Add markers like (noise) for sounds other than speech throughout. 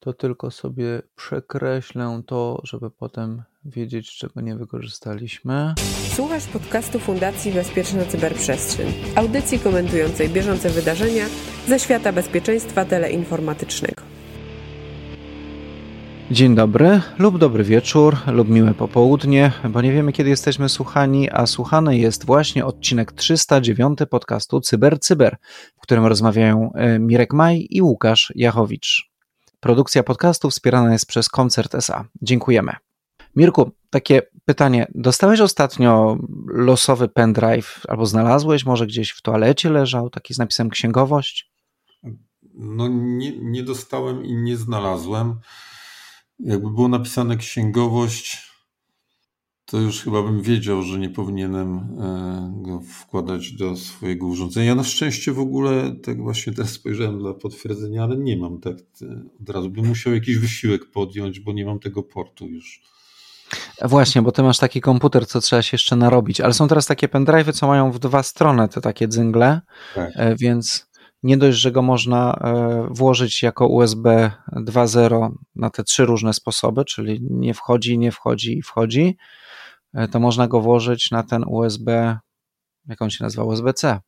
to tylko sobie przekreślę to, żeby potem wiedzieć, czego nie wykorzystaliśmy. Słuchasz podcastu Fundacji Bezpieczna Cyberprzestrzeń, audycji komentującej bieżące wydarzenia ze świata bezpieczeństwa teleinformatycznego. Dzień dobry, lub dobry wieczór, lub miłe popołudnie, bo nie wiemy, kiedy jesteśmy słuchani, a słuchany jest właśnie odcinek 309 podcastu Cyber Cyber, w którym rozmawiają e, Mirek Maj i Łukasz Jachowicz. Produkcja podcastu wspierana jest przez Koncert SA. Dziękujemy. Mirku, takie pytanie. Dostałeś ostatnio losowy pendrive albo znalazłeś, może gdzieś w toalecie leżał, taki z napisem księgowość? No nie, nie dostałem i nie znalazłem. Jakby było napisane księgowość, to już chyba bym wiedział, że nie powinienem e, go wkładać do swojego urządzenia. Ja na szczęście w ogóle, tak właśnie teraz spojrzałem dla potwierdzenia, ale nie mam tak e, od razu. Bym musiał jakiś wysiłek podjąć, bo nie mam tego portu już. Właśnie, bo ty masz taki komputer, co trzeba się jeszcze narobić. Ale są teraz takie pendrive'y, co mają w dwa strony te takie dzyngle, tak. E, więc nie dość, że go można włożyć jako USB 2.0 na te trzy różne sposoby, czyli nie wchodzi, nie wchodzi i wchodzi, E, to można go włożyć na ten USB, jak on się nazywa, USB-C.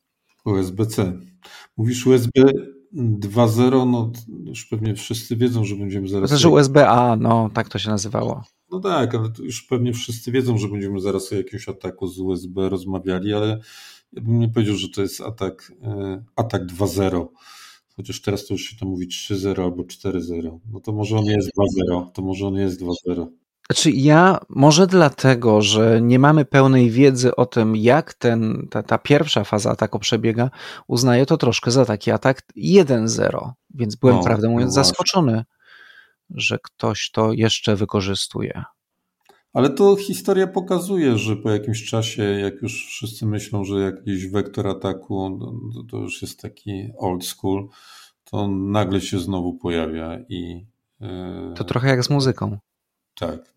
USB-C. Mówisz USB 2.0, no już pewnie wszyscy wiedzą, że będziemy zaraz... To znaczy USB-A, no tak to się nazywało. No tak, ale już pewnie wszyscy wiedzą, że będziemy zaraz o jakimś ataku z USB rozmawiali, ale ja bym nie powiedział, że to jest atak, e, atak 2.0. Chociaż teraz to już się to mówi 3.0 albo 4.0. No to może on jest 2.0, to może on jest 2.0. Znaczy ja może dlatego, że nie mamy pełnej wiedzy o tym, jak ten, ta, ta pierwsza faza ataku przebiega, uznaję to troszkę za taki atak 1-0, więc byłem no, prawdę mówiąc no zaskoczony, że ktoś to jeszcze wykorzystuje. Ale to historia pokazuje, że po jakimś czasie, jak już wszyscy myślą, że jakiś wektor ataku no, to już jest taki old school, to nagle się znowu pojawia i. Yy... To trochę jak z muzyką. Tak.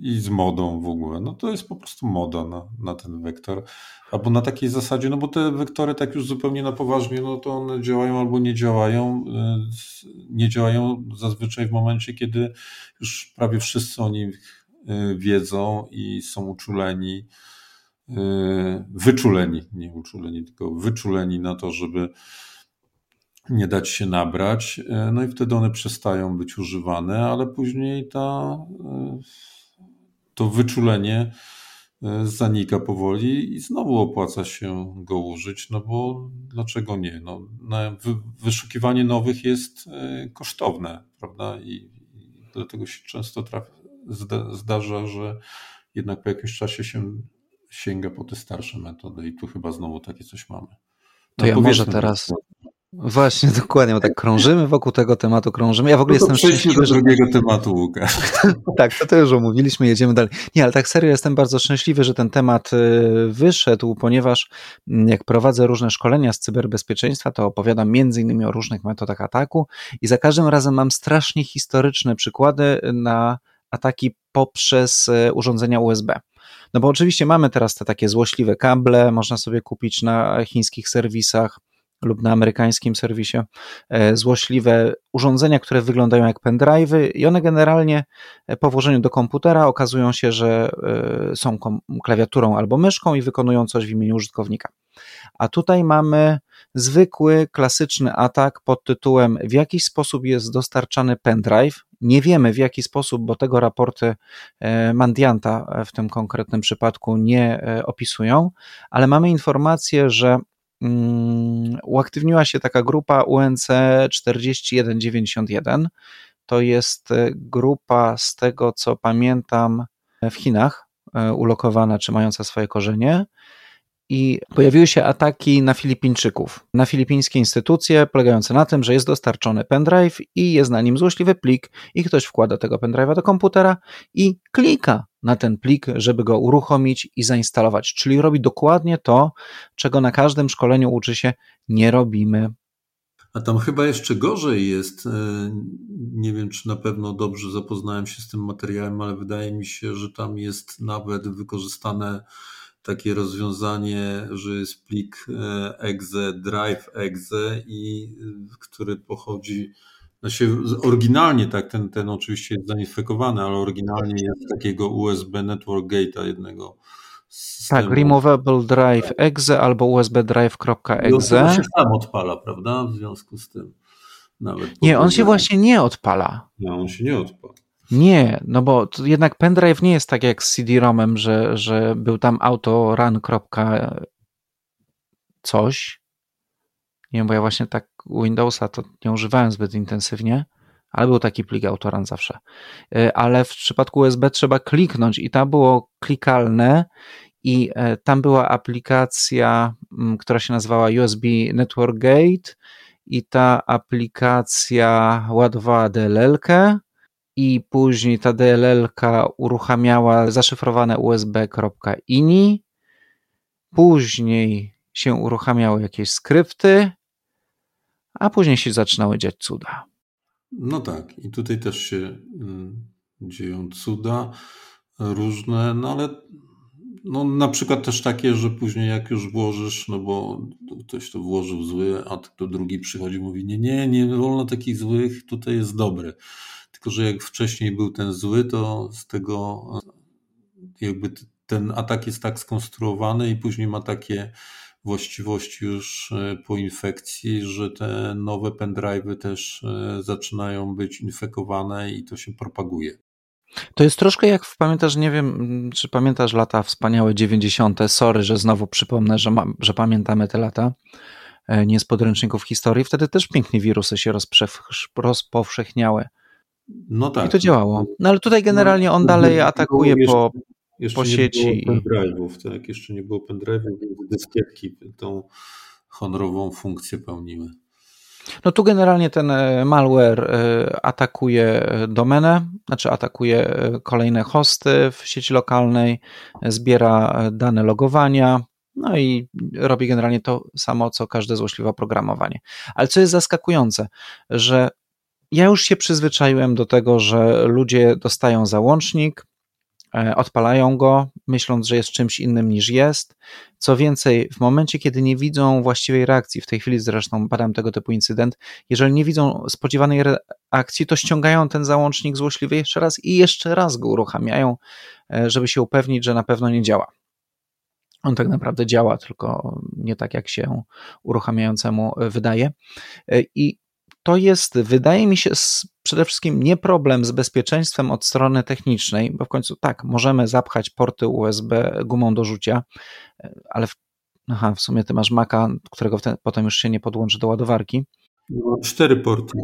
I z modą w ogóle. No to jest po prostu moda na, na ten wektor. Albo na takiej zasadzie, no bo te wektory tak już zupełnie na poważnie, no to one działają albo nie działają. Y, nie działają zazwyczaj w momencie, kiedy już prawie wszyscy o nich y, wiedzą i są uczuleni, y, wyczuleni, nie uczuleni, tylko wyczuleni na to, żeby nie dać się nabrać, e, no i wtedy one przestają być używane, ale później ta, e, to wyczulenie e, zanika powoli i znowu opłaca się go użyć, no bo dlaczego nie? No, wyszukiwanie nowych jest kosztowne, prawda? I, i dlatego się często traf, zda, zdarza, że jednak po jakimś czasie się sięga po te starsze metody i tu chyba znowu takie coś mamy. No to ja może teraz, Właśnie, (laughs) dokładnie, bo tak krążymy wokół tego tematu, krążymy. Ja w ogóle no jestem szczęśliwy. do drugiego tematu, Łukasz. (laughs) tak, to, to już omówiliśmy, jedziemy dalej. Nie, ale tak serio jestem bardzo szczęśliwy, że ten temat y, wyszedł, ponieważ mm, jak prowadzę różne szkolenia z cyberbezpieczeństwa, to opowiadam między innymi o różnych metodach ataku i za każdym razem mam strasznie historyczne przykłady na ataki poprzez y, urządzenia USB. No bo oczywiście mamy teraz te takie złośliwe kable, można sobie kupić na chińskich serwisach, lub na amerykańskim serwisie e, złośliwe urządzenia, które wyglądają jak pendrive'y i one generalnie e, po włożeniu do komputera okazują się, że e, są klawiaturą albo myszką i wykonują coś w imieniu użytkownika. A tutaj mamy zwykły, klasyczny atak pod tytułem w jaki sposób jest dostarczany pendrive. Nie wiemy w jaki sposób, bo tego raporty Mandianta w tym konkretnym przypadku nie opisują, ale mamy informację, że uaktywniła się taka grupa UNC 4191. To jest e, grupa, z tego co pamiętam, w Chinach e, ulokowana czy mająca swoje korzenie i pojawiły się ataki na Filipińczyków, na filipińskie instytucje, polegające na tym, że jest dostarczony pendrive i jest na nim złośliwy plik, i ktoś wkłada tego pendrive'a do komputera i klika na ten plik, żeby go uruchomić i zainstalować. Czyli robi dokładnie to, czego na każdym szkoleniu uczy się nie robimy. A tam chyba jeszcze gorzej jest. E, nie wiem, czy na pewno dobrze zapoznałem się z tym materiałem, ale wydaje mi się, że tam jest nawet wykorzystane takie rozwiązanie, że jest plik e, exe, drive exe, i, e, który pochodzi znaczy oryginalnie tak, ten, ten oczywiście jest zainfekowany, ale oryginalnie jest takiego USB Network Gate'a jednego. Systemu. Tak, removable drive exe albo USB drive.exe. On się sam odpala, prawda? W związku z tym. Nawet nie, on się właśnie nie odpala. No, on się nie odpala. Nie, no bo jednak pendrive nie jest tak jak z CD-ROMem, że, że był tam autorun. coś. Nie wiem, bo ja właśnie tak Windowsa to nie używałem zbyt intensywnie, ale był taki plik autorun zawsze. E, ale w przypadku USB trzeba kliknąć i tam było klikalne i e, tam była aplikacja, która się nazywała USB Network Gate i ta aplikacja ładowała DLL-kę i później ta DLL-ka uruchamiała zaszyfrowane usb.ini, później się uruchamiały jakieś skrypty, a później się zaczynały dziać cuda. No tak, i tutaj też się mm, dzieją cuda różne, no ale no na przykład też takie, że później jak już włożysz, no bo ktoś to włożył zły, a to drugi przychodzi i mówi, nie, nie, nie wolno takich złych, tutaj jest dobry. Tylko, że jak wcześniej był ten zły, to z tego jakby ten atak jest tak skonstruowany i później ma takie właściwości już e, po infekcji, że te nowe pendrive'y też e, zaczynają być infekowane i to się propaguje. To jest troszkę jak pamiętasz, nie wiem, czy pamiętasz lata wspaniałe 90. Sorry, że znowu przypomnę, że, że pamiętamy te lata. E, nie z podręczników historii. Wtedy też pięknie wirusy się rozpowszechniały. No tak. I to działało. No ale tutaj generalnie on dalej atakuje po, jeszcze po sieci. Nie było pendrive'ów, tak? Jeszcze nie było pendrive'ów, więc dyskietki tą honorową funkcję pełniły. No tu generalnie ten e, malware e, atakuje domenę, znaczy atakuje kolejne hosty w sieci lokalnej, zbiera dane logowania, no i robi generalnie to samo, co każde złośliwe oprogramowanie. Ale co jest zaskakujące, że ja już się przyzwyczaiłem do tego, że ludzie dostają załącznik, e, odpalają go, myśląc, że jest czymś innym niż jest. Co więcej, w momencie, kiedy nie widzą właściwej reakcji, w tej chwili zresztą badam tego typu incydent, jeżeli nie widzą spodziewanej reakcji, to ściągają ten załącznik złośliwy jeszcze raz i jeszcze raz go uruchamiają, e, żeby się upewnić, że na pewno nie działa. On tak naprawdę działa, tylko nie tak, jak się uruchamiającemu wydaje. E, I to jest, wydaje mi się, przede wszystkim nie problem z bezpieczeństwem od strony technicznej, bo w końcu tak, możemy zapchać porty USB gumą do rzucia, ale w, aha, w sumie ty masz Maca, którego ten, potem już się nie podłączy do ładowarki. No, cztery porty.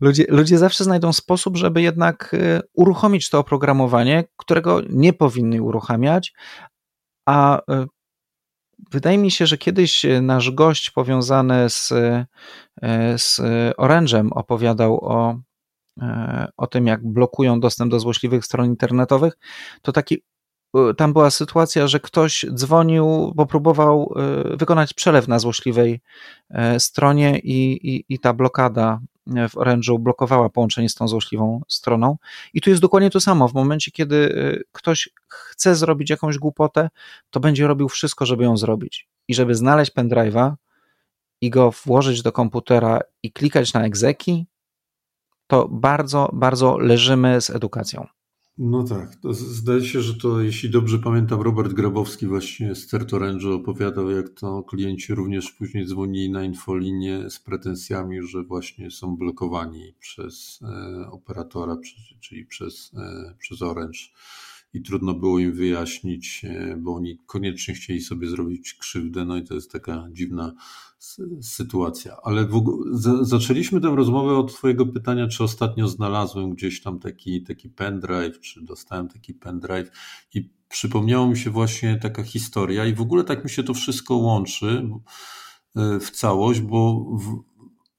Ludzie, ludzie zawsze znajdą sposób, żeby jednak y, uruchomić to oprogramowanie, którego nie powinny uruchamiać, a y, Wydaje mi się, że kiedyś e, nasz gość powiązany z, e, z Orange'em opowiadał o, e, o tym, jak blokują dostęp do złośliwych stron internetowych. To taki, tam była sytuacja, że ktoś dzwonił, bo próbował wykonać przelew na złośliwej stronie i, i, i ta blokada w Orange'u blokowała połączenie z tą złośliwą stroną. I tu jest dokładnie to samo. W momencie, kiedy y, ktoś chce zrobić jakąś głupotę, to będzie robił wszystko, żeby ją zrobić. I żeby znaleźć pendrive'a i go włożyć do komputera i klikać na egzeki, to bardzo, bardzo leżymy z edukacją. No tak, to zdaje się, że to, jeśli dobrze pamiętam, Robert Grabowski właśnie z Certorange opowiadał, jak to klienci również później dzwonili na infolinię z pretensjami, że właśnie są blokowani przez e, operatora, czyli przez, e, przez Orange i trudno było im wyjaśnić, e, bo oni koniecznie chcieli sobie zrobić krzywdę, no i to jest taka dziwna sytuacja. Ale zaczęliśmy tę rozmowę od Twojego pytania, czy ostatnio znalazłem gdzieś tam taki, taki pendrive, czy dostałem taki pendrive i przypomniała mi się właśnie taka historia i w ogóle tak mi się to wszystko łączy e, w całość, bo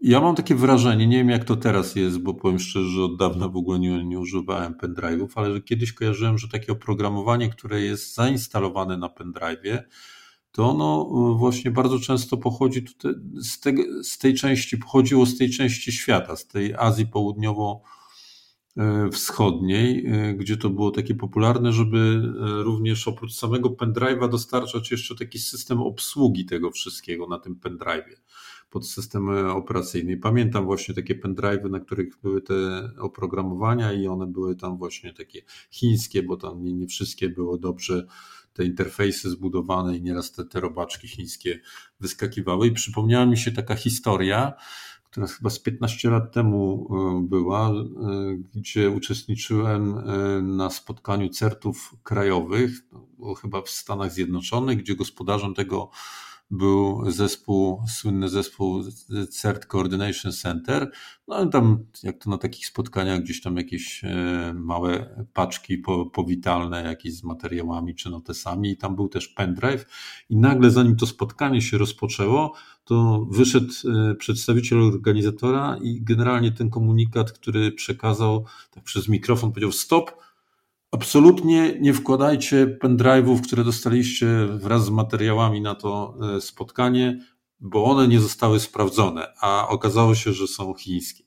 ja mam takie wrażenie, nie wiem jak to teraz jest, bo powiem szczerze, że od dawna w ogóle nie, nie używałem pendrive'ów, ale że kiedyś kojarzyłem, że takie oprogramowanie, które jest zainstalowane na pendrive'ie, to ono e, właśnie bardzo często pochodzi tutaj z, te, z tej części, pochodziło z tej części świata, z tej Azji Południowo- wschodniej, e, gdzie to było takie popularne, żeby e, również oprócz samego pendrive'a dostarczać jeszcze taki system obsługi tego wszystkiego na tym pendrive'ie pod systemy operacyjne. I pamiętam właśnie takie pendrive'y, na których były te oprogramowania i one były tam właśnie takie chińskie, bo tam nie, nie wszystkie były dobrze te interfejsy zbudowane i nieraz te, te robaczki chińskie wyskakiwały. I przypomniała mi się taka historia, która chyba z 15 lat temu e, była, e, gdzie uczestniczyłem e, na spotkaniu certów krajowych, chyba w Stanach Zjednoczonych, gdzie gospodarzem tego był zespół, słynny zespół CERT Coordination Center. No tam, jak to na takich spotkaniach, gdzieś tam jakieś e, małe paczki powitalne, jakieś z materiałami czy notesami, i tam był też pendrive. I nagle, zanim to spotkanie się rozpoczęło, to wyszedł e, przedstawiciel organizatora i generalnie ten komunikat, który przekazał tak przez mikrofon, powiedział: Stop Absolutnie nie wkładajcie pendrive'ów, które dostaliście wraz z materiałami na to e, spotkanie, bo one nie zostały sprawdzone, a okazało się, że są chińskie.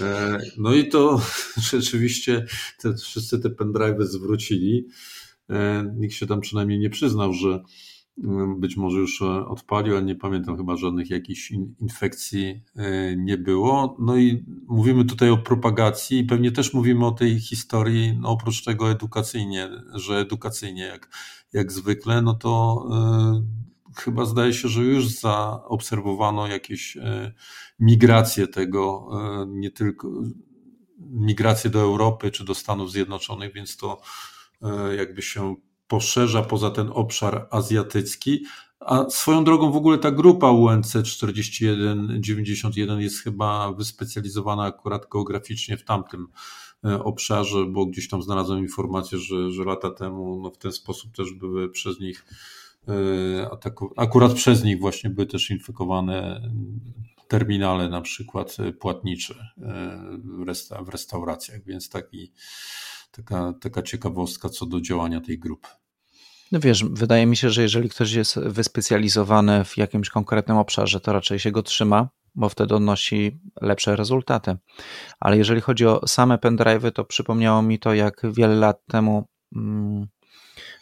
E, no i to (laughs) rzeczywiście te, wszyscy te pendrive'y zwrócili. E, nikt się tam przynajmniej nie przyznał, że być może już e, odpalił, ale nie pamiętam chyba żadnych jakichś infekcji e, nie było. No i mówimy tutaj o propagacji i pewnie też mówimy o tej historii, no oprócz tego edukacyjnie, że edukacyjnie jak, jak zwykle, no to y, chyba zdaje się, że już zaobserwowano jakieś migracje tego, nie tylko migracje do Europy czy do Stanów Zjednoczonych, więc to jakby się poszerza poza ten obszar azjatycki. A swoją drogą w ogóle ta grupa UNC 4191 jest chyba wyspecjalizowana akurat geograficznie w tamtym e, obszarze, bo gdzieś tam znalazłem informację, że, że lata temu no w ten sposób też były przez nich e, akurat przez nich właśnie były też infekowane terminale na przykład płatnicze e, w restauracjach, więc taki taka, taka ciekawostka co do działania tej grupy. No wiesz, wydaje mi się, że jeżeli ktoś jest wyspecjalizowany w jakimś konkretnym obszarze, to raczej się go trzyma, bo wtedy odnosi lepsze rezultaty. Ale jeżeli chodzi o same pendrive'y, to przypomniało mi to, jak wiele lat temu mm,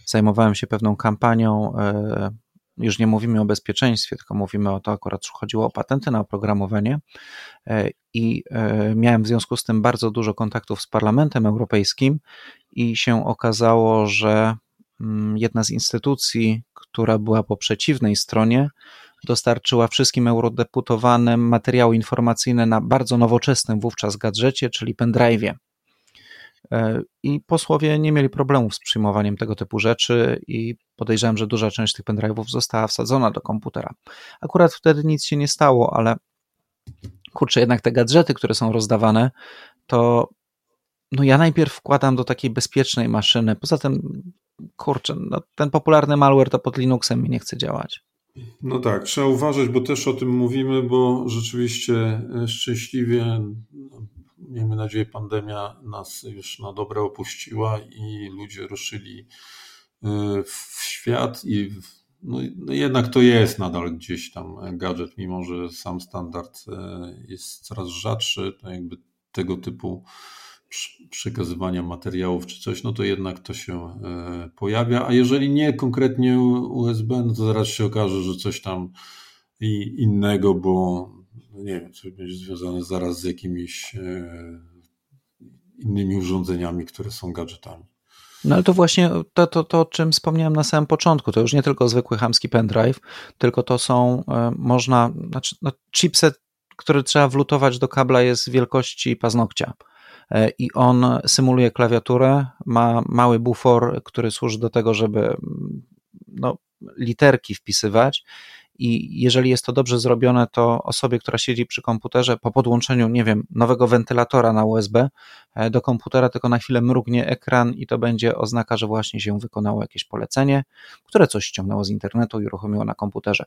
zajmowałem się pewną kampanią. Już nie mówimy o bezpieczeństwie, tylko mówimy o to, akurat chodziło o patenty na oprogramowanie. E, I e, miałem w związku z tym bardzo dużo kontaktów z Parlamentem Europejskim, i się okazało, że Mm, jedna z instytucji, która była po przeciwnej stronie, dostarczyła wszystkim eurodeputowanym materiały informacyjne na bardzo nowoczesnym wówczas gadżecie, czyli pendrive'ie. E, I posłowie nie mieli problemów z przyjmowaniem tego typu rzeczy i podejrzewam, że duża część tych pendrive'ów została wsadzona do komputera. Akurat wtedy nic się nie stało, ale kurczę, jednak te gadżety, które są rozdawane, to no ja najpierw wkładam do takiej bezpiecznej maszyny. Poza tym kurczę, no, ten popularny malware to pod Linuxem mi nie chce działać. No tak, trzeba uważać, bo też o tym mówimy, bo rzeczywiście e, szczęśliwie, miejmy nadzieję, pandemia nas już na dobre opuściła i ludzie ruszyli e, w świat i no, no jednak to jest nadal gdzieś tam gadżet, mimo że sam standard e, jest coraz rzadszy, to jakby tego typu przekazywania materiałów czy coś, no to jednak to się e, pojawia, a jeżeli nie konkretnie USB, no to zaraz się okaże, że coś tam innego, bo no nie wiem, coś będzie związane zaraz z jakimiś e, innymi urządzeniami, które są gadżetami. No ale to właśnie to, to, to, o czym wspomniałem na samym początku, to już nie tylko zwykły hamski pendrive, tylko to są, e, można, znaczy no, chipset, który trzeba wlutować do kabla jest wielkości paznokcia. E, i on symuluje klawiaturę, ma mały bufor, który służy do tego, żeby mm, no, literki wpisywać i jeżeli jest to dobrze zrobione, to osobie, która siedzi przy komputerze po podłączeniu, nie wiem, nowego wentylatora na USB e, do komputera, tylko na chwilę mrugnie ekran i to będzie oznaka, że właśnie się wykonało jakieś polecenie, które coś ściągnęło z internetu i uruchomiło na komputerze.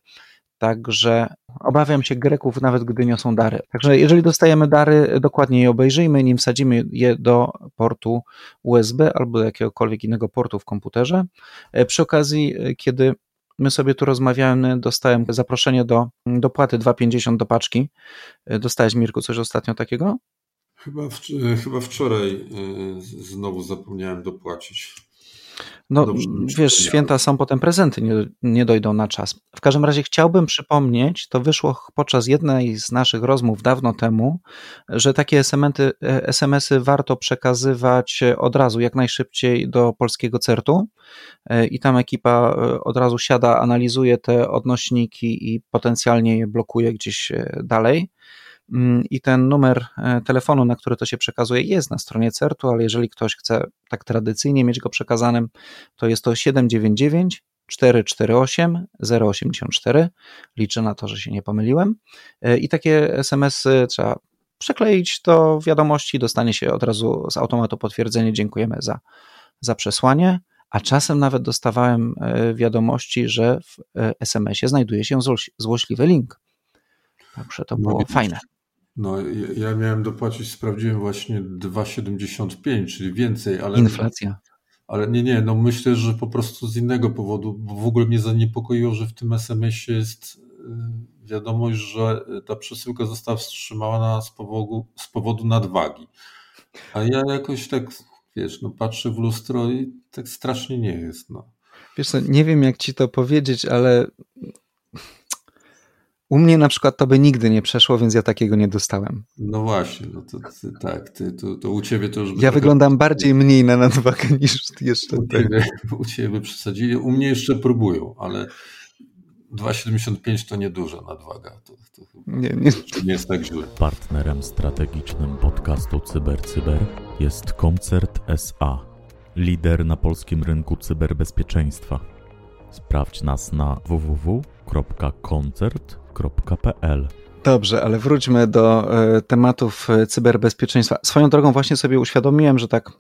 Także obawiam się Greków, nawet gdy niosą dary. Także jeżeli dostajemy dary, dokładnie je obejrzyjmy, nim wsadzimy je do portu USB albo do jakiegokolwiek innego portu w komputerze. E, przy okazji, e, kiedy my sobie tu rozmawiamy, dostałem zaproszenie do dopłaty 2,50 do paczki. Dostałeś, Mirku, coś ostatnio takiego? Chyba, w, chyba wczoraj znowu zapomniałem dopłacić. No, wiesz, święta są, potem prezenty nie, nie dojdą na czas. W każdym razie chciałbym przypomnieć, to wyszło podczas jednej z naszych rozmów dawno temu, że takie SMS-y, SMS-y warto przekazywać od razu, jak najszybciej do polskiego CERT-u e, i tam ekipa e, od razu siada, analizuje te odnośniki i potencjalnie je blokuje gdzieś e, dalej. Mm, i ten numer e, telefonu, na który to się przekazuje, jest na stronie CERT-u, ale jeżeli ktoś chce tak tradycyjnie mieć go przekazanym, to jest to 799 448 084. Liczę na to, że się nie pomyliłem. E, I takie SMS-y trzeba przekleić do wiadomości, dostanie się od razu z automatu potwierdzenie, dziękujemy za, za przesłanie. A czasem nawet dostawałem e, wiadomości, że w SMS-ie znajduje się złośliwy link. Także to było no, fajne. No, ja miałem dopłacić, sprawdziłem właśnie 2,75, czyli więcej, ale. Inflacja. Ale nie, nie, no myślę, że po prostu z innego powodu, bo w ogóle mnie zaniepokoiło, że w tym SMS-ie jest y, wiadomość, że ta przesyłka została wstrzymana z powodu, z powodu nadwagi. A ja jakoś tak, wiesz, no patrzę w lustro i tak strasznie nie jest. No. Wiesz co, nie wiem jak ci to powiedzieć, ale u mnie na przykład to by nigdy nie przeszło, więc ja takiego nie dostałem. No właśnie, no to, ty, tak, ty, to, to u ciebie to już... Ja wyglądam bardziej mniej na nadwagę (laughs) niż jeszcze u ciebie, u ciebie przesadzili. U mnie jeszcze próbują, ale 2,75 to nieduża nadwaga. To, to nie, nie. nie jest tak źle. Partnerem strategicznym podcastu CyberCyber Cyber jest Koncert SA, lider na polskim rynku cyberbezpieczeństwa. Sprawdź nas na www.koncert.com Dobrze, ale wróćmy do e, tematów e, cyberbezpieczeństwa. Swoją drogą właśnie sobie uświadomiłem, że tak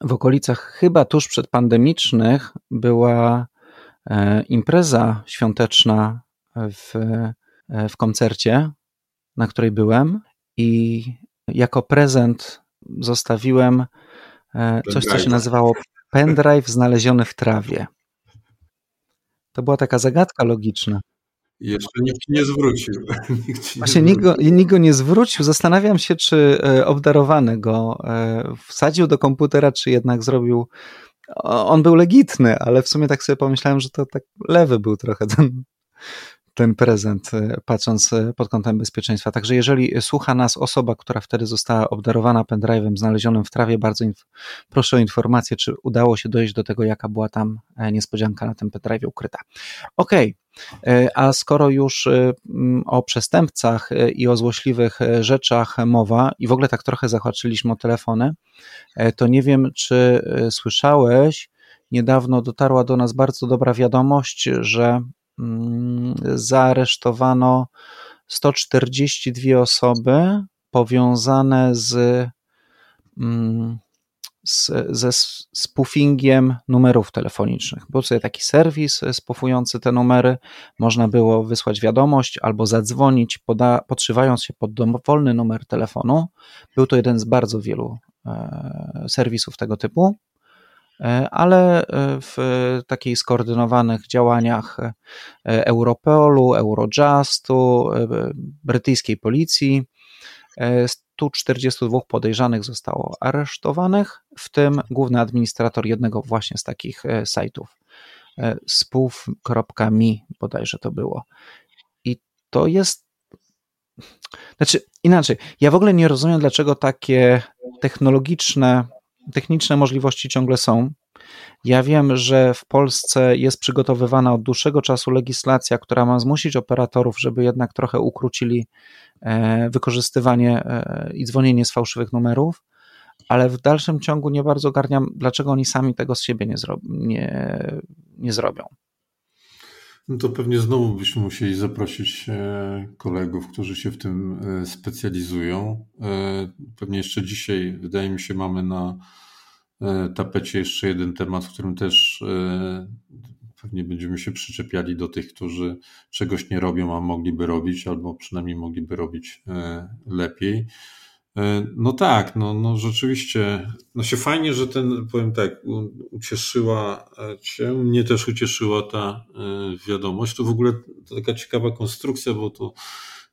w okolicach chyba tuż przed pandemicznych była e, impreza świąteczna w, w koncercie, na której byłem i jako prezent zostawiłem coś, co się nazywało pendrive znaleziony w trawie. To była taka zagadka logiczna. Jeszcze nikt nie zwrócił. (laughs) Nikt Właśnie nikt go, nikt go nie zwrócił. Zastanawiam się, czy e, obdarowany go e, wsadził do komputera, czy jednak zrobił. On był legitny, ale w sumie tak sobie pomyślałem, że to tak lewy był trochę ten, ten prezent, e, patrząc pod kątem bezpieczeństwa. Także jeżeli słucha nas osoba, która wtedy została obdarowana pendrive'em znalezionym w trawie, bardzo inf- proszę o informację, czy udało się dojść do tego, jaka była tam niespodzianka na tym pendrive ukryta. Okej, okay. A skoro już o przestępcach i o złośliwych rzeczach mowa i w ogóle tak trochę zahaczyliśmy o telefony, to nie wiem, czy słyszałeś, niedawno dotarła do nas bardzo dobra wiadomość, że Mm, zaaresztowano 142 osoby powiązane z, mm, z, ze spoofingiem numerów telefonicznych. Był sobie taki serwis spoofujący te numery, można było wysłać wiadomość albo zadzwonić, poda, podszywając się pod dowolny numer telefonu. Był to jeden z bardzo wielu e, serwisów tego typu. E, ale e, w takich skoordynowanych działaniach e, Europolu, Eurojustu, brytyjskiej policji 142 podejrzanych zostało aresztowanych, w tym główny administrator jednego właśnie z takich sajtów. spoof.me bodajże to było. I to jest znaczy inaczej, ja w ogóle nie rozumiem, dlaczego takie technologiczne techniczne możliwości ciągle są. Ja wiem, że w Polsce jest przygotowywana od dłuższego czasu legislacja, która ma zmusić operatorów, żeby jednak trochę ukrócili e, wykorzystywanie e, i dzwonienie z fałszywych numerów, ale w dalszym ciągu nie bardzo ogarniam, dlaczego oni sami tego z siebie nie, zro nie, nie zrobią. No to pewnie znowu byśmy musieli zaprosić e, kolegów, którzy się w tym specjalizują. Pewnie jeszcze dzisiaj, wydaje mi się, mamy na tapecie jeszcze jeden temat, w którym też pewnie będziemy się przyczepiali do tych, którzy czegoś nie robią, a mogliby robić, albo przynajmniej mogliby robić lepiej. E, no tak, no, no rzeczywiście. No się fajnie, że ten, powiem tak, ucieszyła cię, mnie też ucieszyła ta e, wiadomość. To w ogóle taka ciekawa konstrukcja, bo to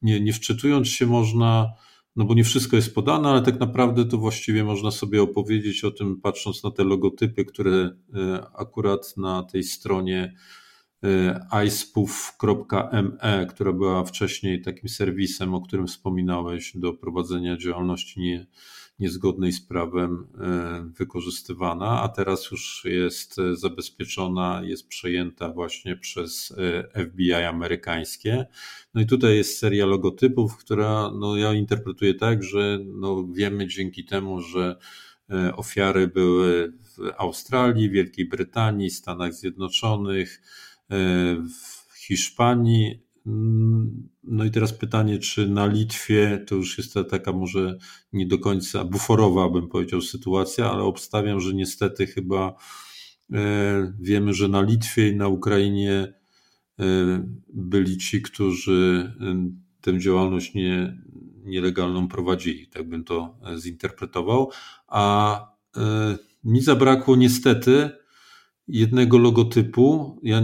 nie, nie wczytując się można no bo nie wszystko jest podane, ale tak naprawdę to właściwie można sobie opowiedzieć o tym, patrząc na te logotypy, które akurat na tej stronie iSpoof.me, która była wcześniej takim serwisem, o którym wspominałeś, do prowadzenia działalności nie, niezgodnej z prawem e, wykorzystywana, a teraz już jest zabezpieczona, jest przejęta właśnie przez e, FBI amerykańskie. No i tutaj jest seria logotypów, która no ja interpretuję tak, że no wiemy dzięki temu, że e, ofiary były w Australii, Wielkiej Brytanii, Stanach Zjednoczonych, w Hiszpanii. No i teraz pytanie, czy na Litwie to już jest ta taka może nie do końca buforowa, bym powiedział, sytuacja, ale obstawiam, że niestety chyba e, wiemy, że na Litwie i na Ukrainie e, byli ci, którzy e, tę działalność nie, nielegalną prowadzili, tak bym to zinterpretował. A mi zabrakło niestety jednego logotypu. Ja,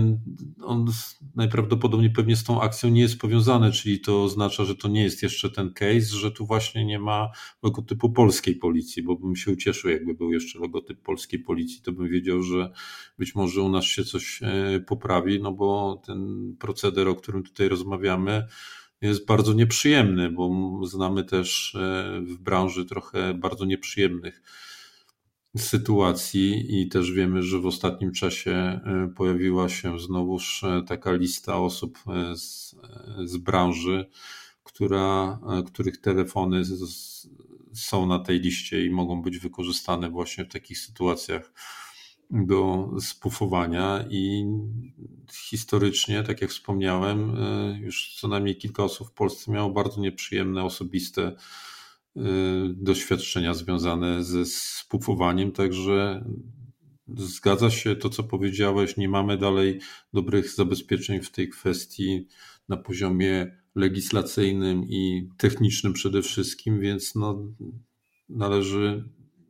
on najprawdopodobniej pewnie z tą akcją nie jest powiązany, czyli to oznacza, że to nie jest jeszcze ten case, że tu właśnie nie ma logotypu polskiej policji, bo bym się ucieszył, jakby był jeszcze logotyp polskiej policji, to bym wiedział, że być może u nas się coś e, poprawi, no bo ten proceder, o którym tutaj rozmawiamy, jest bardzo nieprzyjemny, bo znamy też e, w branży trochę bardzo nieprzyjemnych sytuacji i też wiemy, że w ostatnim czasie e, pojawiła się znowuż e, taka lista osób e, z, z branży, która, których telefony są na tej liście i mogą być wykorzystane właśnie w takich sytuacjach do spufowania. I historycznie, tak jak wspomniałem, już co najmniej kilka osób w Polsce miało bardzo nieprzyjemne, osobiste doświadczenia związane ze spufowaniem, także zgadza się to, co powiedziałeś. Nie mamy dalej dobrych zabezpieczeń w tej kwestii na poziomie legislacyjnym i technicznym przede wszystkim, więc no, należy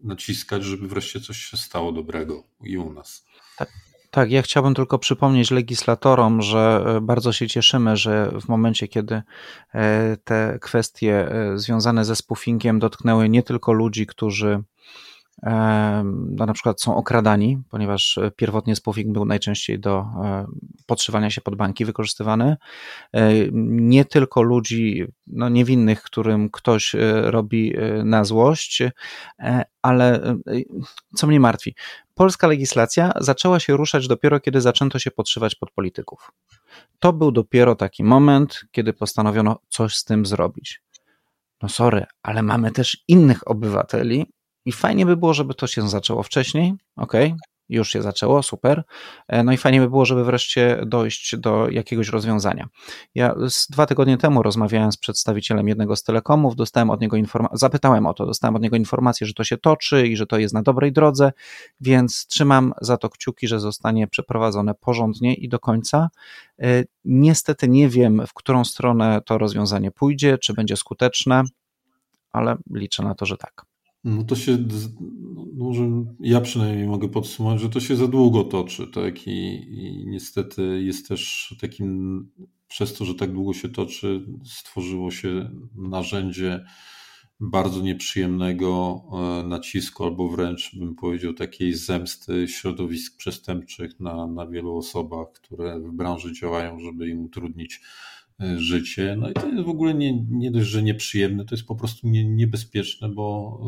naciskać, żeby wreszcie coś się stało dobrego i u nas. Tak. Tak, ja chciałbym tylko przypomnieć legislatorom, że e, bardzo się cieszymy, że w momencie, kiedy e, te kwestie e, związane ze spoofingiem dotknęły nie tylko ludzi, którzy no na przykład są okradani, ponieważ pierwotnie spoofing był najczęściej do podszywania się pod banki wykorzystywany. Nie tylko ludzi no, niewinnych, którym ktoś robi na złość, ale co mnie martwi, polska legislacja zaczęła się ruszać dopiero, kiedy zaczęto się podszywać pod polityków. To był dopiero taki moment, kiedy postanowiono coś z tym zrobić. No sorry, ale mamy też innych obywateli i fajnie by było, żeby to się zaczęło wcześniej, ok, już się zaczęło, super. E, no i fajnie by było, żeby wreszcie dojść do jakiegoś rozwiązania. Ja dwa tygodnie temu rozmawiałem z przedstawicielem jednego z telekomów, dostałem od niego informację, zapytałem o to, dostałem od niego informację, że to się toczy i że to jest na dobrej drodze, więc trzymam za to kciuki, że zostanie przeprowadzone porządnie i do końca. E, niestety nie wiem, w którą stronę to rozwiązanie pójdzie, czy będzie skuteczne, ale liczę na to, że tak. No to się, no może ja przynajmniej mogę podsumować, że to się za długo toczy, tak? I, I, niestety jest też takim, przez to, że tak długo się toczy, stworzyło się narzędzie bardzo nieprzyjemnego e, nacisku, albo wręcz bym powiedział takiej zemsty środowisk przestępczych na, na wielu osobach, które w branży działają, żeby im utrudnić życie. No i to jest w ogóle nie, nie dość, że nieprzyjemne, to jest po prostu nie, niebezpieczne, bo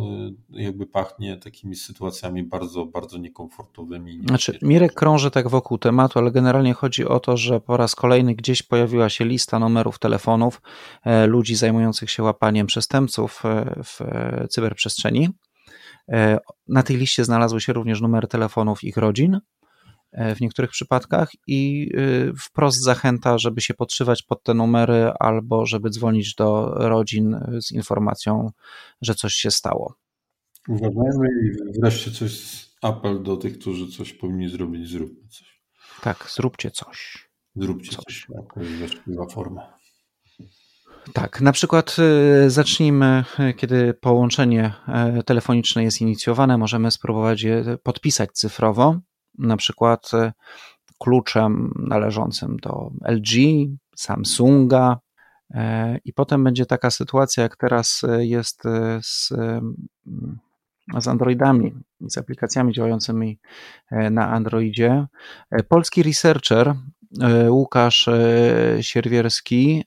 e, jakby pachnie takimi sytuacjami bardzo, bardzo niekomfortowymi. Znaczy, Mirek krąży tak wokół tematu, ale generalnie chodzi o to, że po raz kolejny gdzieś pojawiła się lista numerów telefonów e, ludzi zajmujących się łapaniem przestępców w cyberprzestrzeni. Na tej liście znalazły się również numery telefonów ich rodzin, E, w niektórych przypadkach i y, wprost zachęta, żeby się podszywać pod te numery albo żeby dzwonić do rodzin z informacją, że coś się stało. Uważajmy i wreszcie coś, apel do tych, którzy coś powinni zrobić, zróbmy coś. Tak, zróbcie coś. Zróbcie coś. coś. To jest właściwa forma. Tak, na przykład zacznijmy, kiedy połączenie e, telefoniczne jest inicjowane, możemy spróbować je podpisać cyfrowo na przykład e, kluczem należącym do LG, Samsunga, I potem będzie taka sytuacja, jak teraz jest z, z Androidami z aplikacjami działającymi na Androidzie. Polski researcher Łukasz Sierwierski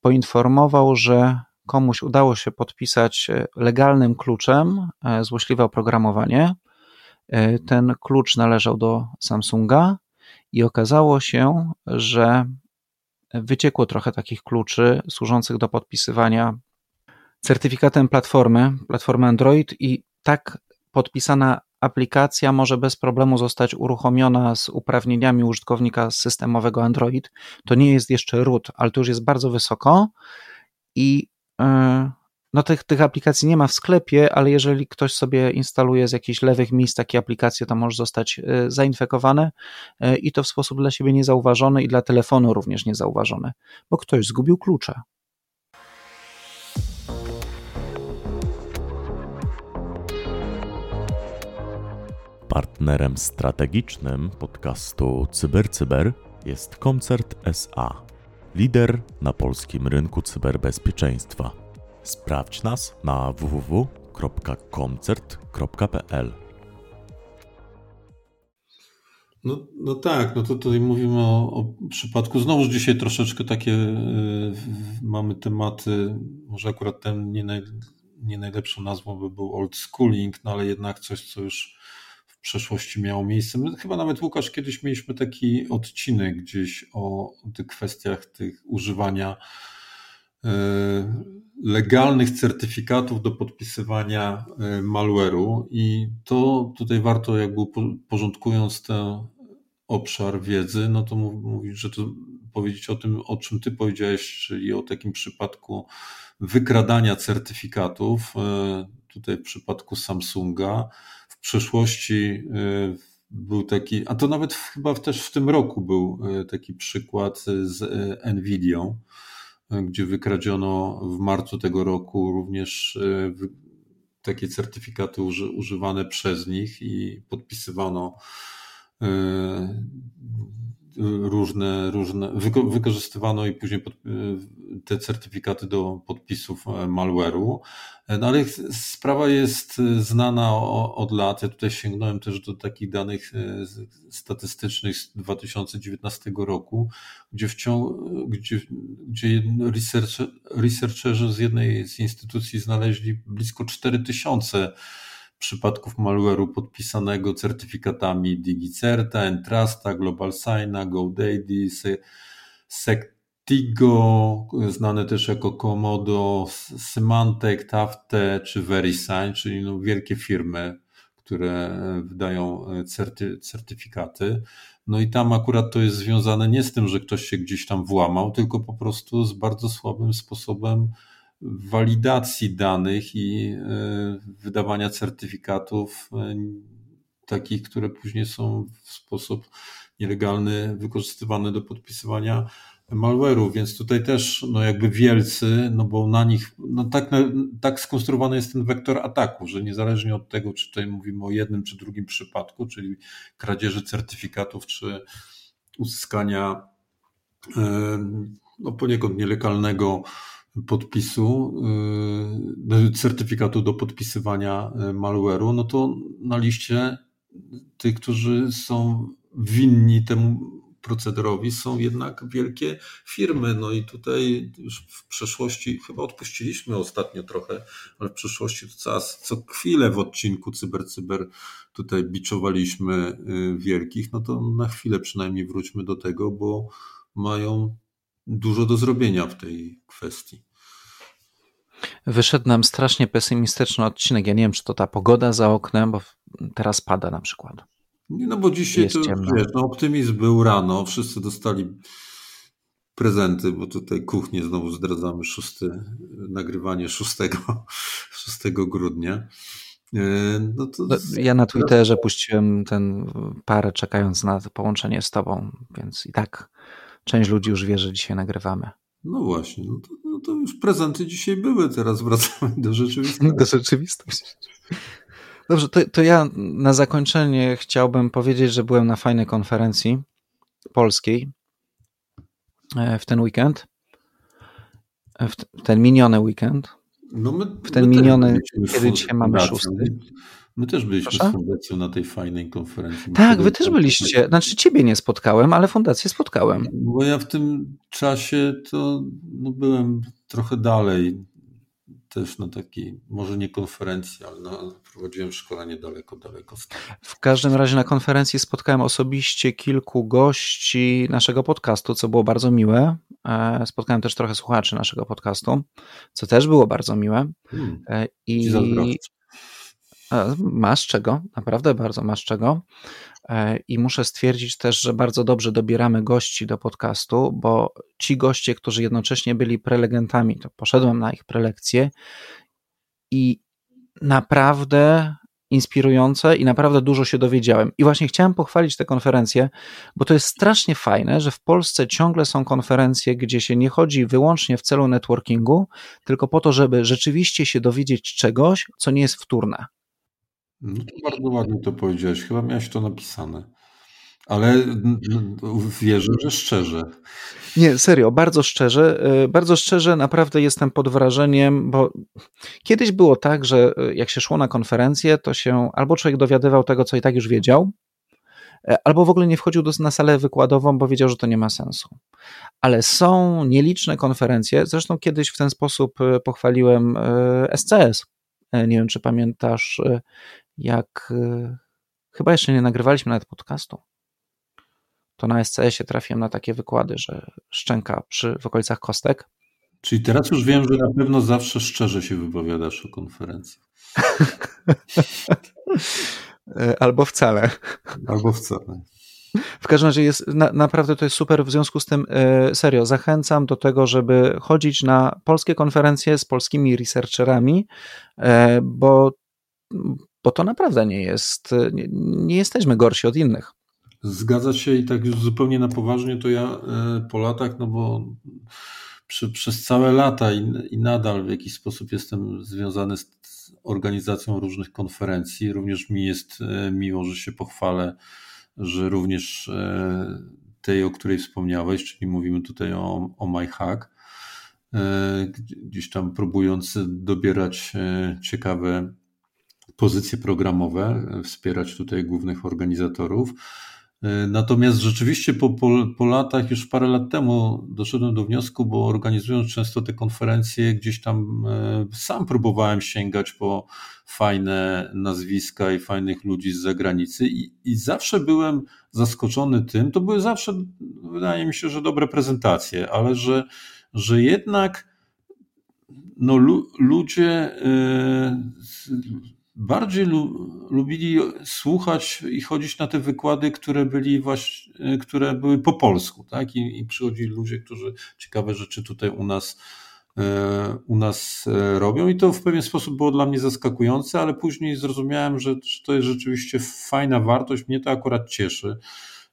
poinformował, że komuś udało się podpisać legalnym kluczem złośliwe oprogramowanie. Ten klucz należał do Samsunga i okazało się, że wyciekło trochę takich kluczy służących do podpisywania certyfikatem platformy, platformy Android i tak podpisana aplikacja może bez problemu zostać uruchomiona z uprawnieniami użytkownika systemowego Android. To nie jest jeszcze root, ale to już jest bardzo wysoko i yy, no tych, tych aplikacji nie ma w sklepie, ale jeżeli ktoś sobie instaluje z jakichś lewych miejsc takie aplikacje, to może zostać e, zainfekowane e, i to w sposób dla siebie niezauważony i dla telefonu również niezauważony, bo ktoś zgubił klucze. Partnerem strategicznym podcastu CyberCyber jest Koncert SA, lider na polskim rynku cyberbezpieczeństwa. Sprawdź nas na www.koncert.pl. No, no tak, no to tutaj mówimy o, o przypadku. Znowuż dzisiaj troszeczkę takie y, mamy tematy, może akurat ten nie, naj, nie najlepszą nazwą by był old schooling, no ale jednak coś, co już w przeszłości miało miejsce. My chyba nawet Łukasz kiedyś mieliśmy taki odcinek gdzieś o tych kwestiach tych używania y, legalnych certyfikatów do podpisywania e, malware'u i to tutaj warto jakby porządkując ten obszar wiedzy, no to mówić, że to powiedzieć o tym, o czym ty powiedziałeś, czyli o takim przypadku wykradania certyfikatów, e, tutaj w przypadku Samsunga. W przeszłości e, był taki, a to nawet chyba też w tym roku był taki przykład z Nvidią, gdzie wykradziono w marcu tego roku również e, takie certyfikaty używane przez nich i podpisywano e, różne, różne wykorzystywano i później pod, te certyfikaty do podpisów e, malware'u. No ale sprawa jest znana od lat. Ja tutaj sięgnąłem też do takich danych e, statystycznych z 2019 roku, gdzie, wciąż, gdzie, gdzie researcher, researcherzy z jednej z instytucji znaleźli blisko 4000 przypadków malware'u podpisanego certyfikatami DigiCerta, Entrasta, GlobalSigna, GoDaddy, Sectigo, znane też jako Komodo, Symantec, Tafte czy VeriSign, czyli no wielkie firmy, które wydają certy, certyfikaty. No i tam akurat to jest związane nie z tym, że ktoś się gdzieś tam włamał, tylko po prostu z bardzo słabym sposobem walidacji danych i e, wydawania certyfikatów, e, takich, które później są w sposób nielegalny wykorzystywane do podpisywania malware'u, więc tutaj też no jakby wielcy, no bo na nich no tak, tak skonstruowany jest ten wektor ataku, że niezależnie od tego, czy tutaj mówimy o jednym czy drugim przypadku, czyli kradzieży certyfikatów, czy uzyskania e, no poniekąd nielegalnego podpisu, y, certyfikatu do podpisywania y, malware'u, no to na liście tych, którzy są winni temu procederowi są jednak wielkie firmy. No i tutaj już w przeszłości, chyba odpuściliśmy ostatnio trochę, ale w przeszłości to co, co chwilę w odcinku Cyber Cyber tutaj biczowaliśmy y, wielkich, no to na chwilę przynajmniej wróćmy do tego, bo mają dużo do zrobienia w tej kwestii. Wyszedł nam strasznie pesymistyczny odcinek. Ja nie wiem, czy to ta pogoda za oknem, bo teraz pada na przykład. No bo dzisiaj to, wiesz, no optymizm był rano, wszyscy dostali prezenty, bo tutaj kuchnię znowu zdradzamy, szósty, nagrywanie 6, 6 (laughs) grudnia. E, no to no, ja na Twitterze puściłem ten parę czekając na połączenie z tobą, więc i tak część ludzi już wie, że dzisiaj nagrywamy. No właśnie, no to, no to już prezenty dzisiaj były, teraz wracamy do rzeczywistości. (laughs) Do rzeczywistości. Dobrze, to, to ja na zakończenie chciałbym powiedzieć, że byłem na fajnej konferencji polskiej e, w ten weekend. W ten miniony weekend. No my, w ten miniony, kiedy dzisiaj mamy szósty. My też byliśmy Proszę? z fundacją na tej fajnej konferencji. Tak, wy też byliście. Znaczy ciebie nie spotkałem, ale fundację spotkałem. Bo ja w tym czasie to no, byłem trochę dalej też na takiej, może nie konferencji, ale prowadziłem szkolenie daleko, daleko. W każdym razie na konferencji spotkałem osobiście kilku gości naszego podcastu, co było bardzo miłe. E, spotkałem też trochę słuchaczy naszego podcastu, co też było bardzo miłe. Hmm. E, I masz czego, naprawdę bardzo masz czego. E, I muszę stwierdzić też, że bardzo dobrze dobieramy gości do podcastu, bo ci goście, którzy jednocześnie byli prelegentami, to poszedłem na ich prelekcje i naprawdę inspirujące i naprawdę dużo się dowiedziałem. I właśnie chciałem pochwalić tę konferencję, bo to jest strasznie fajne, że w Polsce ciągle są konferencje, gdzie się nie chodzi wyłącznie w celu networkingu, tylko po to, żeby rzeczywiście się dowiedzieć czegoś, co nie jest wtórne. No to bardzo ładnie to powiedziałeś. Chyba miałeś to napisane. Ale wierzę, że szczerze. Nie, serio, bardzo szczerze. Y, bardzo szczerze, naprawdę jestem pod wrażeniem, bo kiedyś było tak, że y, jak się szło na konferencję, to się albo człowiek dowiadywał tego, co i tak już wiedział, e, albo w ogóle nie wchodził do, na salę wykładową, bo wiedział, że to nie ma sensu. Ale są nieliczne konferencje, zresztą kiedyś w ten sposób pochwaliłem SCS. E, nie wiem, czy pamiętasz jak y, chyba jeszcze nie nagrywaliśmy nawet podcastu, to na SCS-ie trafiłem na takie wykłady, że szczęka przy, w okolicach kostek. Czyli teraz już wiem, że na pewno zawsze szczerze się wypowiadasz o konferencji. (laughs) E, albo wcale. Albo wcale. W każdym razie jest, na, naprawdę to jest super. W związku z tym, e, serio, zachęcam do tego, żeby chodzić na polskie konferencje z polskimi researcherami, e, bo bo to naprawdę nie jest, nie, nie jesteśmy gorsi od innych. Zgadza się i tak już zupełnie na poważnie to ja e, po latach, no bo przy, przez całe lata i, i nadal w jakiś sposób jestem związany z organizacją różnych konferencji. Również mi jest e, miło, że się pochwalę, że również e, tej, o której wspomniałeś, czyli mówimy tutaj o, o MyHack, gdzieś tam próbując dobierać ciekawe pozycje programowe, wspierać tutaj głównych organizatorów. Natomiast rzeczywiście po, po, po, latach, już parę lat temu doszedłem do wniosku, bo organizując często te konferencje, gdzieś tam e, sam próbowałem sięgać po fajne nazwiska i fajnych ludzi z zagranicy i, i zawsze byłem zaskoczony tym, to były zawsze, wydaje mi się, że dobre prezentacje, ale że, że jednak no, lu, ludzie. Yy, bardziej lu lubili słuchać i chodzić na te wykłady, które byli właśnie, które były po polsku, tak? I, i przychodzili ludzie, którzy ciekawe rzeczy tutaj u nas e, u nas e, robią i to w pewien sposób było dla mnie zaskakujące, ale później zrozumiałem, że, że to jest rzeczywiście fajna wartość, mnie to akurat cieszy.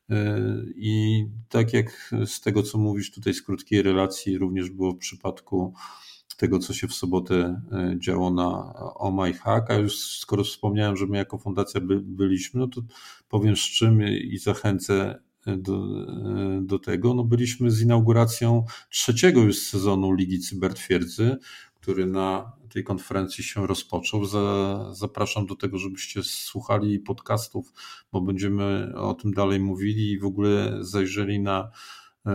E, I tak jak z tego, co mówisz tutaj z krótkiej relacji, również było w przypadku tego, co się w sobotę e, działo na Oh My Hack, a już skoro wspomniałem, że my jako fundacja by, byliśmy, no to powiem z czym i zachęcę do, e, do tego. No byliśmy z inauguracją trzeciego już sezonu Ligi Cybertwierdzy, który na tej konferencji się rozpoczął. Za, zapraszam do tego, żebyście słuchali podcastów, bo będziemy o tym dalej mówili i w ogóle zajrzeli na e,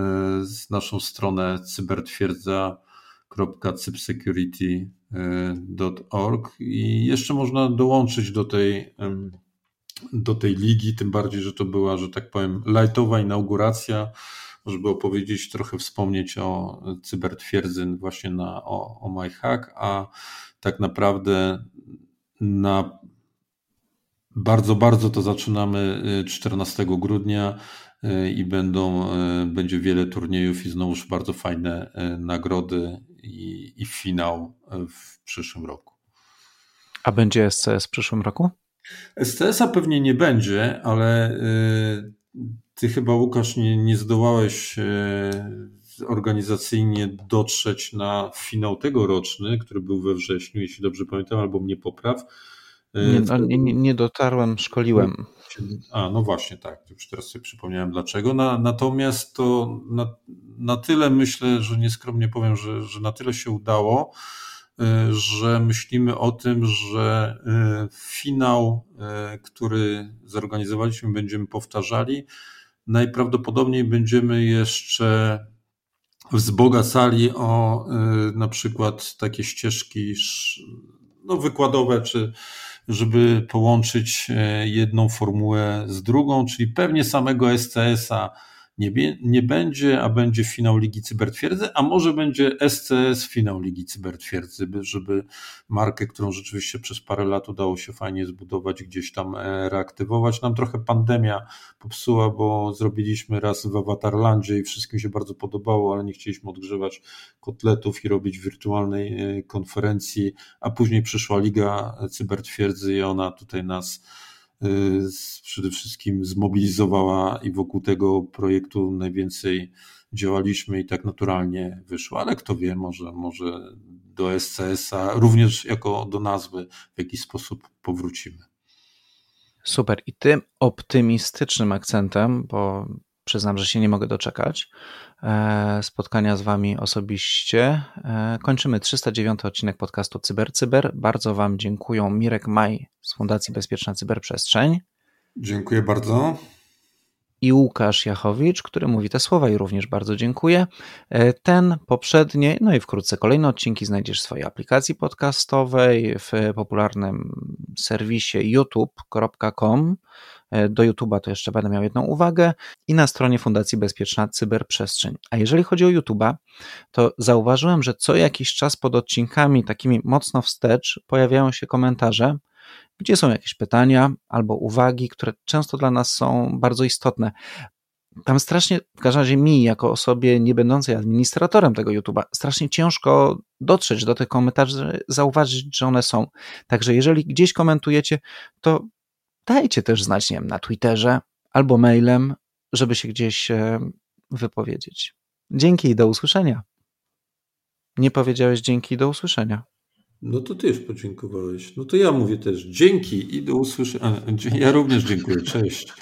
naszą stronę cybertwierdza www.cypsecurity.org i jeszcze można dołączyć do tej, do tej ligi, tym bardziej, że to była, że tak powiem, lightowa inauguracja, żeby opowiedzieć, trochę wspomnieć o cybertwierdzy właśnie na, o, o MyHack, a tak naprawdę na bardzo, bardzo to zaczynamy 14 y, grudnia i będą, y, będzie wiele turniejów i znowuż bardzo fajne y, nagrody i, i finał w przyszłym roku. A będzie SCS w przyszłym roku? SCS-a pewnie nie będzie, ale y, ty chyba, Łukasz, nie, nie zdołałeś y, organizacyjnie dotrzeć na finał tegoroczny, który był we wrześniu, jeśli dobrze pamiętam, albo mnie popraw. Nie, no, nie, nie dotarłem, szkoliłem. A, no właśnie, tak. Już teraz sobie przypomniałem dlaczego. Na, natomiast to na, na tyle myślę, że nieskromnie powiem, że, że na tyle się udało, y, że myślimy o tym, że y, finał, y, który zorganizowaliśmy, będziemy powtarzali. Najprawdopodobniej będziemy jeszcze wzbogacali o na przykład takie ścieżki no, wykładowe czy żeby połączyć e, jedną formułę z drugą, czyli pewnie samego SCS-a nie, nie będzie, a będzie finał Ligi Cybertwierdzy, a może będzie SCS finał Ligi Cybertwierdzy, żeby markę, którą rzeczywiście przez parę lat udało się fajnie zbudować, gdzieś tam e, reaktywować. Nam trochę pandemia popsuła, bo zrobiliśmy raz w Avatarlandzie i wszystkim się bardzo podobało, ale nie chcieliśmy odgrzewać kotletów i robić wirtualnej e, konferencji, a później przyszła Liga Cybertwierdzy i ona tutaj nas Y, przede wszystkim zmobilizowała i wokół tego projektu najwięcej działaliśmy i tak naturalnie wyszło, ale kto wie, może, może do SCS-a również jako do nazwy w jakiś sposób powrócimy. Super. I tym optymistycznym akcentem, bo przyznam, że się nie mogę doczekać spotkania z Wami osobiście. E, kończymy 309 odcinek podcastu CyberCyber. Cyber. Bardzo Wam dziękuję Mirek Maj z Fundacji Bezpieczna Cyberprzestrzeń. Dziękuję bardzo. I Łukasz Jachowicz, który mówi te słowa i również bardzo dziękuję. E, ten, poprzednie, no i wkrótce kolejne odcinki znajdziesz w swojej aplikacji podcastowej, w popularnym serwisie youtube.com E, do YouTube'a to jeszcze będę miał jedną uwagę i na stronie Fundacji Bezpieczna Cyberprzestrzeń. A jeżeli chodzi o YouTube'a, to zauważyłem, że co jakiś czas pod odcinkami takimi mocno wstecz pojawiają się komentarze, gdzie są jakieś pytania albo uwagi, które często dla nas są bardzo istotne. Tam strasznie, w każdym razie mi, jako osobie nie będącej administratorem tego YouTube'a, strasznie ciężko dotrzeć do tych komentarzy, zauważyć, że one są. Także jeżeli gdzieś komentujecie, to dajcie też znać, nie wiem, na Twitterze albo mailem, żeby się gdzieś e, wypowiedzieć. Dzięki i do usłyszenia. Nie powiedziałeś dzięki i do usłyszenia. No to ty już podziękowałeś. No to ja mówię też dzięki i do usłyszenia. Ja również dziękuję. Cześć.